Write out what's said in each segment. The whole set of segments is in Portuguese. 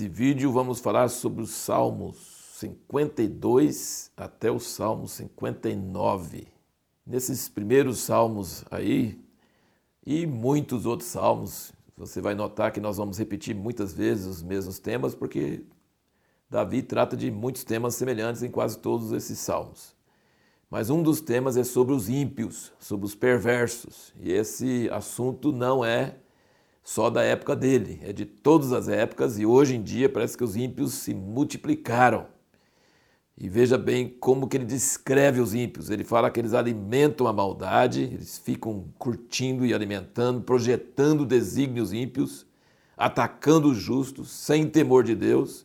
Nesse vídeo vamos falar sobre os Salmos 52 até o Salmo 59. Nesses primeiros salmos aí, e muitos outros salmos, você vai notar que nós vamos repetir muitas vezes os mesmos temas, porque Davi trata de muitos temas semelhantes em quase todos esses salmos. Mas um dos temas é sobre os ímpios, sobre os perversos. E esse assunto não é só da época dele, é de todas as épocas e hoje em dia parece que os ímpios se multiplicaram. E veja bem como que ele descreve os ímpios. Ele fala que eles alimentam a maldade, eles ficam curtindo e alimentando, projetando desígnios ímpios, atacando os justos sem temor de Deus,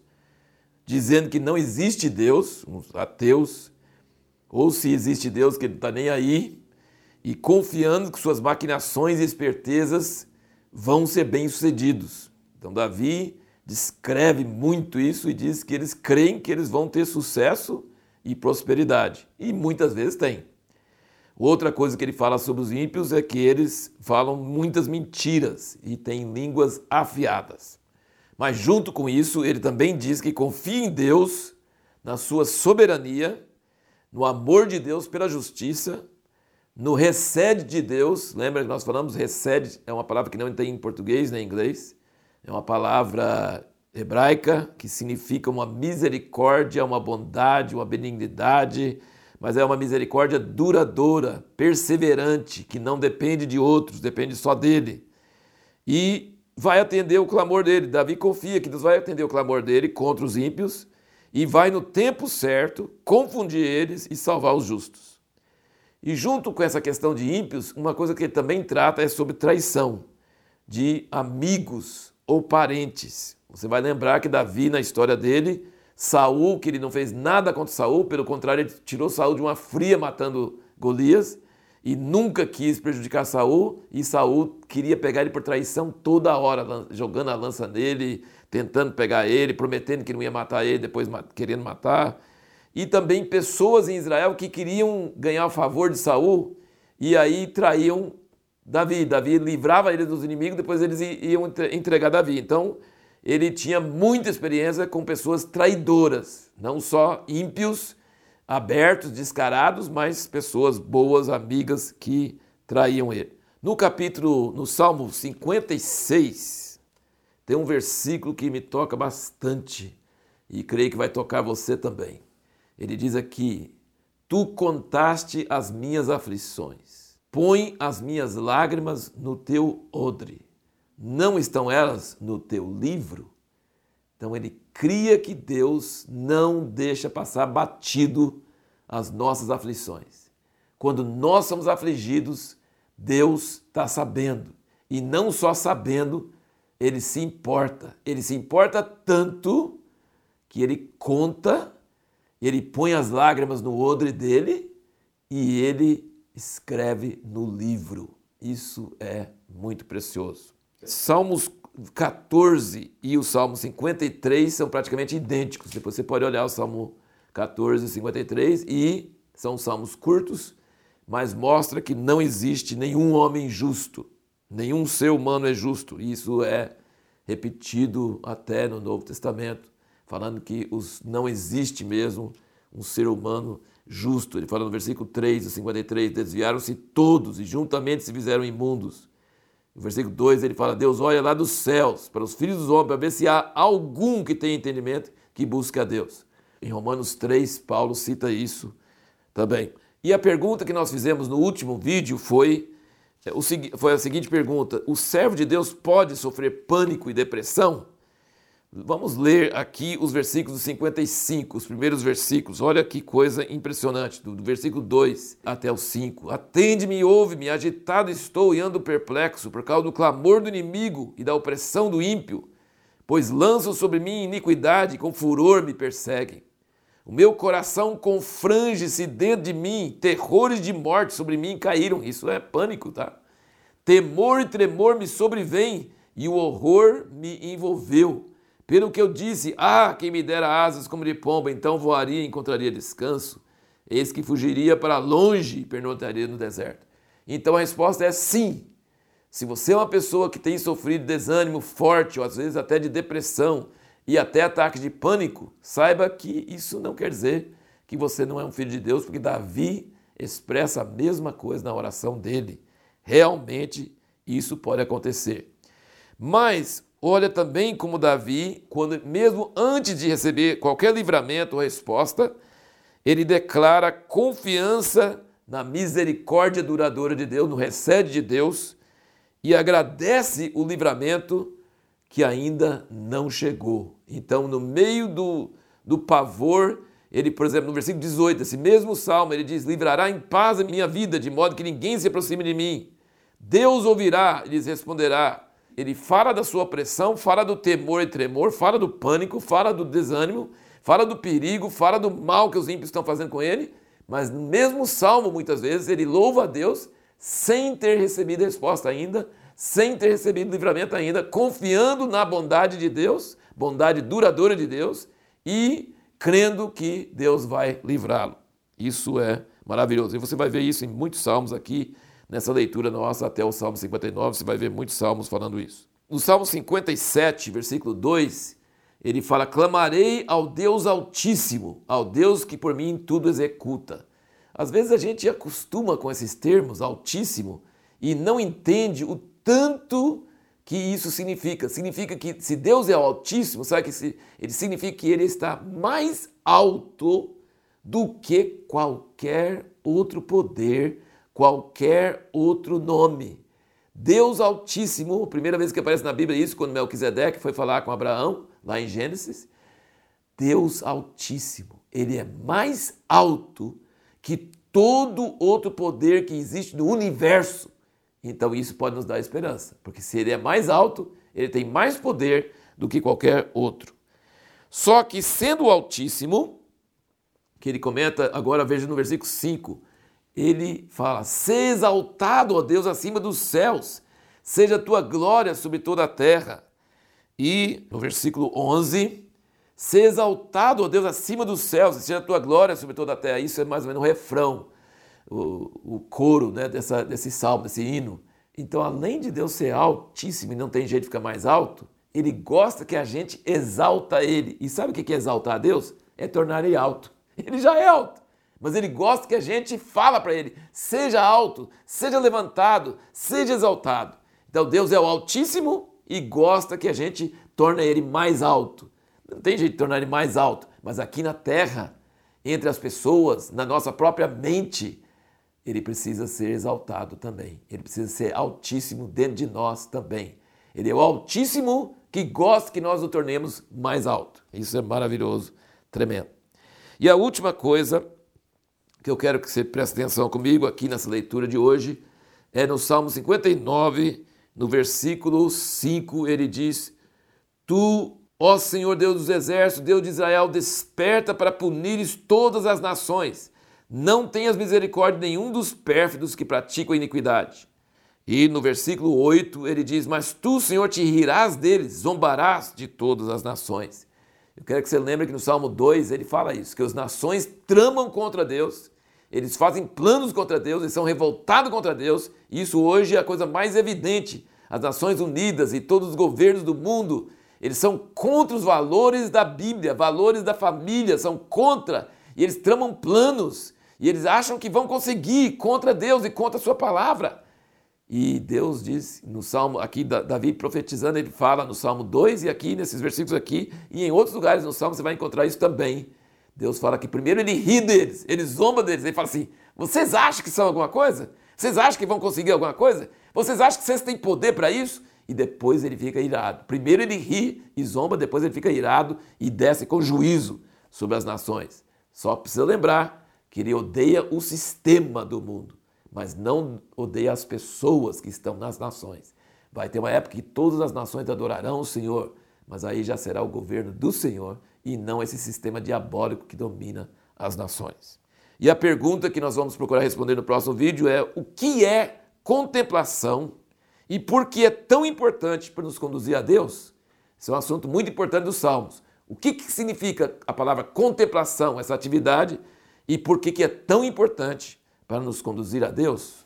dizendo que não existe Deus, os ateus, ou se existe Deus que ele não está nem aí, e confiando que suas maquinações e espertezas vão ser bem-sucedidos. Então, Davi descreve muito isso e diz que eles creem que eles vão ter sucesso e prosperidade. E muitas vezes têm. Outra coisa que ele fala sobre os ímpios é que eles falam muitas mentiras e têm línguas afiadas. Mas, junto com isso, ele também diz que confia em Deus, na sua soberania, no amor de Deus pela justiça no recede de Deus, lembra que nós falamos recede é uma palavra que não tem em português nem em inglês, é uma palavra hebraica que significa uma misericórdia, uma bondade, uma benignidade, mas é uma misericórdia duradoura, perseverante, que não depende de outros, depende só dele. E vai atender o clamor dele. Davi confia que Deus vai atender o clamor dele contra os ímpios e vai no tempo certo confundir eles e salvar os justos. E junto com essa questão de ímpios, uma coisa que ele também trata é sobre traição de amigos ou parentes. Você vai lembrar que Davi, na história dele, Saul, que ele não fez nada contra Saul, pelo contrário, ele tirou Saul de uma fria matando Golias e nunca quis prejudicar Saul, e Saul queria pegar ele por traição toda hora, jogando a lança nele, tentando pegar ele, prometendo que não ia matar ele, depois querendo matar e também pessoas em Israel que queriam ganhar o favor de Saul e aí traíam Davi. Davi livrava eles dos inimigos, depois eles iam entregar Davi. Então, ele tinha muita experiência com pessoas traidoras, não só ímpios, abertos, descarados, mas pessoas boas, amigas que traíam ele. No capítulo, no Salmo 56, tem um versículo que me toca bastante e creio que vai tocar você também. Ele diz aqui: Tu contaste as minhas aflições, põe as minhas lágrimas no teu odre. Não estão elas no teu livro? Então ele cria que Deus não deixa passar batido as nossas aflições. Quando nós somos afligidos, Deus está sabendo. E não só sabendo, ele se importa. Ele se importa tanto que ele conta ele põe as lágrimas no odre dele e ele escreve no livro. Isso é muito precioso. Salmos 14 e o Salmo 53 são praticamente idênticos. Depois você pode olhar o Salmo 14 e 53 e são salmos curtos, mas mostra que não existe nenhum homem justo, nenhum ser humano é justo. Isso é repetido até no Novo Testamento falando que os, não existe mesmo um ser humano justo. Ele fala no versículo 3 a 53, desviaram-se todos e juntamente se fizeram imundos. No versículo 2 ele fala, Deus olha lá dos céus para os filhos dos homens, para ver se há algum que tenha entendimento que busque a Deus. Em Romanos 3, Paulo cita isso também. E a pergunta que nós fizemos no último vídeo foi, é, foi a seguinte pergunta: o servo de Deus pode sofrer pânico e depressão? Vamos ler aqui os versículos 55, os primeiros versículos. Olha que coisa impressionante, do versículo 2 até o 5. Atende-me e ouve-me, agitado estou e ando perplexo por causa do clamor do inimigo e da opressão do ímpio, pois lançam sobre mim iniquidade e com furor me perseguem. O meu coração confrange-se dentro de mim, terrores de morte sobre mim caíram. Isso é pânico, tá? Temor e tremor me sobrevêm e o horror me envolveu. Pelo que eu disse, ah, quem me dera asas como de pomba, então voaria e encontraria descanso. Eis que fugiria para longe e pernoitaria no deserto. Então a resposta é sim. Se você é uma pessoa que tem sofrido desânimo forte, ou às vezes até de depressão, e até ataques de pânico, saiba que isso não quer dizer que você não é um filho de Deus, porque Davi expressa a mesma coisa na oração dele. Realmente isso pode acontecer. Mas olha também como Davi, quando mesmo antes de receber qualquer livramento ou resposta, ele declara confiança na misericórdia duradoura de Deus, no recede de Deus e agradece o livramento que ainda não chegou. Então, no meio do, do pavor, ele, por exemplo, no versículo 18, esse mesmo salmo, ele diz: Livrará em paz a minha vida, de modo que ninguém se aproxime de mim. Deus ouvirá e lhes responderá. Ele fala da sua opressão, fala do temor e tremor, fala do pânico, fala do desânimo, fala do perigo, fala do mal que os ímpios estão fazendo com ele, mas mesmo salmo, muitas vezes, ele louva a Deus sem ter recebido resposta ainda, sem ter recebido livramento ainda, confiando na bondade de Deus, bondade duradoura de Deus, e crendo que Deus vai livrá-lo. Isso é maravilhoso. E você vai ver isso em muitos salmos aqui nessa leitura nossa até o Salmo 59, você vai ver muitos salmos falando isso. No Salmo 57, versículo 2, ele fala: Clamarei ao Deus Altíssimo, ao Deus que por mim tudo executa. Às vezes a gente acostuma com esses termos, Altíssimo, e não entende o tanto que isso significa. Significa que se Deus é o Altíssimo, sabe que ele significa que ele está mais alto do que qualquer outro poder qualquer outro nome. Deus Altíssimo, a primeira vez que aparece na Bíblia isso, quando Melquisedeque foi falar com Abraão, lá em Gênesis. Deus Altíssimo, ele é mais alto que todo outro poder que existe no universo. Então isso pode nos dar esperança, porque se ele é mais alto, ele tem mais poder do que qualquer outro. Só que sendo Altíssimo, que ele comenta, agora veja no versículo 5, ele fala: Seja exaltado, ó Deus, acima dos céus, seja a tua glória sobre toda a terra. E no versículo 11, seja exaltado, ó Deus, acima dos céus, seja a tua glória sobre toda a terra. Isso é mais ou menos o refrão, o, o coro né, dessa, desse salmo, desse hino. Então, além de Deus ser altíssimo e não tem jeito de ficar mais alto, ele gosta que a gente exalta ele. E sabe o que é exaltar a Deus? É tornar ele alto. Ele já é alto mas ele gosta que a gente fala para ele: seja alto, seja levantado, seja exaltado. Então Deus é o Altíssimo e gosta que a gente torne ele mais alto. Não tem jeito de tornar ele mais alto, mas aqui na terra, entre as pessoas, na nossa própria mente, ele precisa ser exaltado também. Ele precisa ser altíssimo dentro de nós também. Ele é o Altíssimo que gosta que nós o tornemos mais alto. Isso é maravilhoso, tremendo. E a última coisa que eu quero que você preste atenção comigo aqui nessa leitura de hoje, é no Salmo 59, no versículo 5, ele diz: Tu, ó Senhor Deus dos exércitos, Deus de Israel, desperta para punires todas as nações. Não tenhas misericórdia nenhum dos pérfidos que praticam a iniquidade. E no versículo 8 ele diz: Mas tu, Senhor, te rirás deles, zombarás de todas as nações. Eu quero que você lembre que no Salmo 2 ele fala isso: que as nações tramam contra Deus eles fazem planos contra Deus, eles são revoltados contra Deus, e isso hoje é a coisa mais evidente. As Nações Unidas e todos os governos do mundo, eles são contra os valores da Bíblia, valores da família, são contra, e eles tramam planos, e eles acham que vão conseguir contra Deus e contra a sua palavra. E Deus diz no Salmo, aqui Davi profetizando, ele fala no Salmo 2 e aqui nesses versículos aqui, e em outros lugares no Salmo você vai encontrar isso também Deus fala que primeiro ele ri deles, ele zomba deles, ele fala assim: vocês acham que são alguma coisa? Vocês acham que vão conseguir alguma coisa? Vocês acham que vocês têm poder para isso? E depois ele fica irado. Primeiro ele ri e zomba, depois ele fica irado e desce com juízo sobre as nações. Só precisa lembrar que ele odeia o sistema do mundo, mas não odeia as pessoas que estão nas nações. Vai ter uma época que todas as nações adorarão o Senhor, mas aí já será o governo do Senhor e não esse sistema diabólico que domina as nações. E a pergunta que nós vamos procurar responder no próximo vídeo é: o que é contemplação e por que é tão importante para nos conduzir a Deus? Esse é um assunto muito importante dos Salmos. O que, que significa a palavra contemplação, essa atividade, e por que, que é tão importante para nos conduzir a Deus?